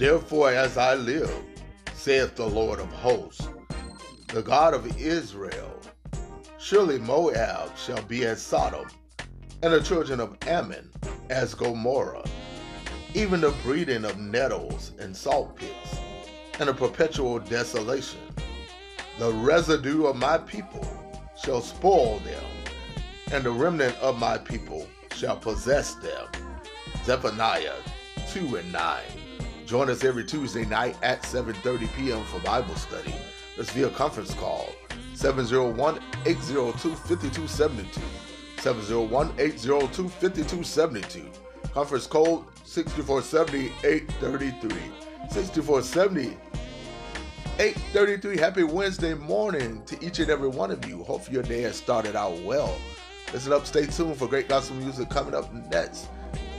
Therefore, as I live, saith the Lord of hosts, the God of Israel, surely Moab shall be as Sodom, and the children of Ammon as Gomorrah, even the breeding of nettles and salt pits, and a perpetual desolation. The residue of my people shall spoil them, and the remnant of my people shall possess them. Zephaniah 2 and 9. Join us every Tuesday night at 7:30 p.m. for Bible study. That's via conference call 701-802-5272. 701-802-5272. Conference code 6470-833. 6470-833. Happy Wednesday morning to each and every one of you. Hope your day has started out well. Listen up, stay tuned for great gospel music coming up next.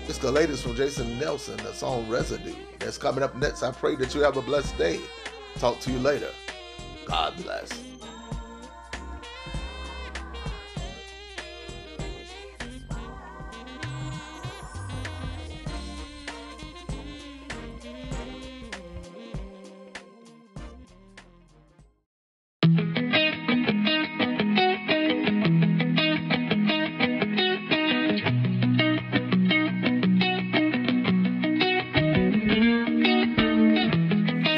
It's the latest from Jason Nelson, the song Residue. That's coming up next. I pray that you have a blessed day. Talk to you later. God bless.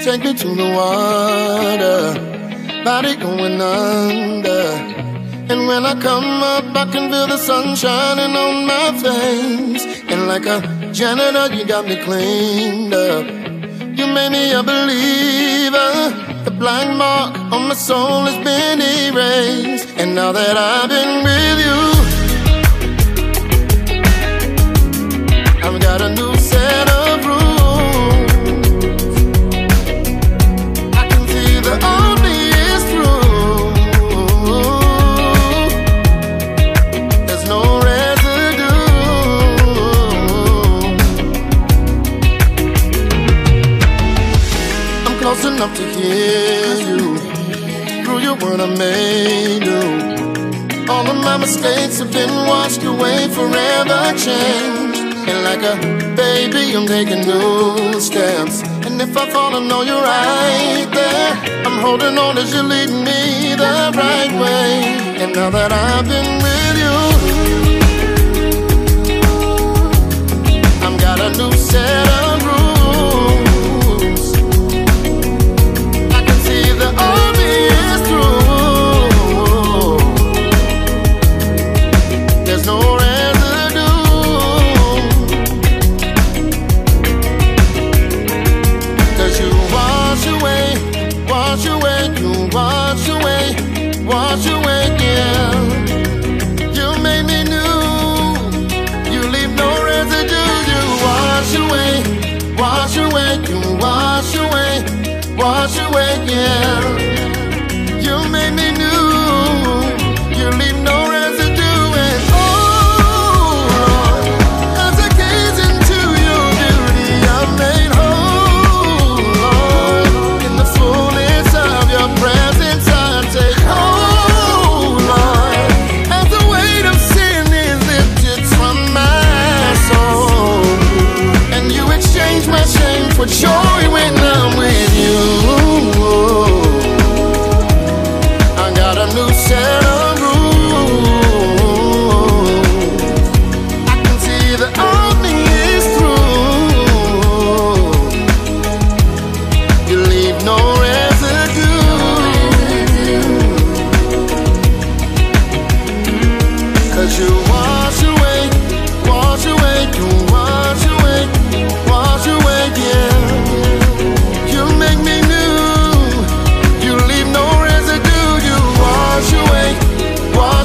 Take me to the water, body going under. And when I come up, I can feel the sun shining on my face. And like a janitor, you got me cleaned up. You made me a believer. The black mark on my soul has been erased. And now that I've been with you, close enough to hear you. Through your word, I made you. All of my mistakes have been washed away, forever changed. And like a baby, I'm taking new steps. And if I fall, I know you're right there. I'm holding on as you lead me the right way. And now that I've been with you, yeah.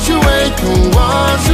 situation was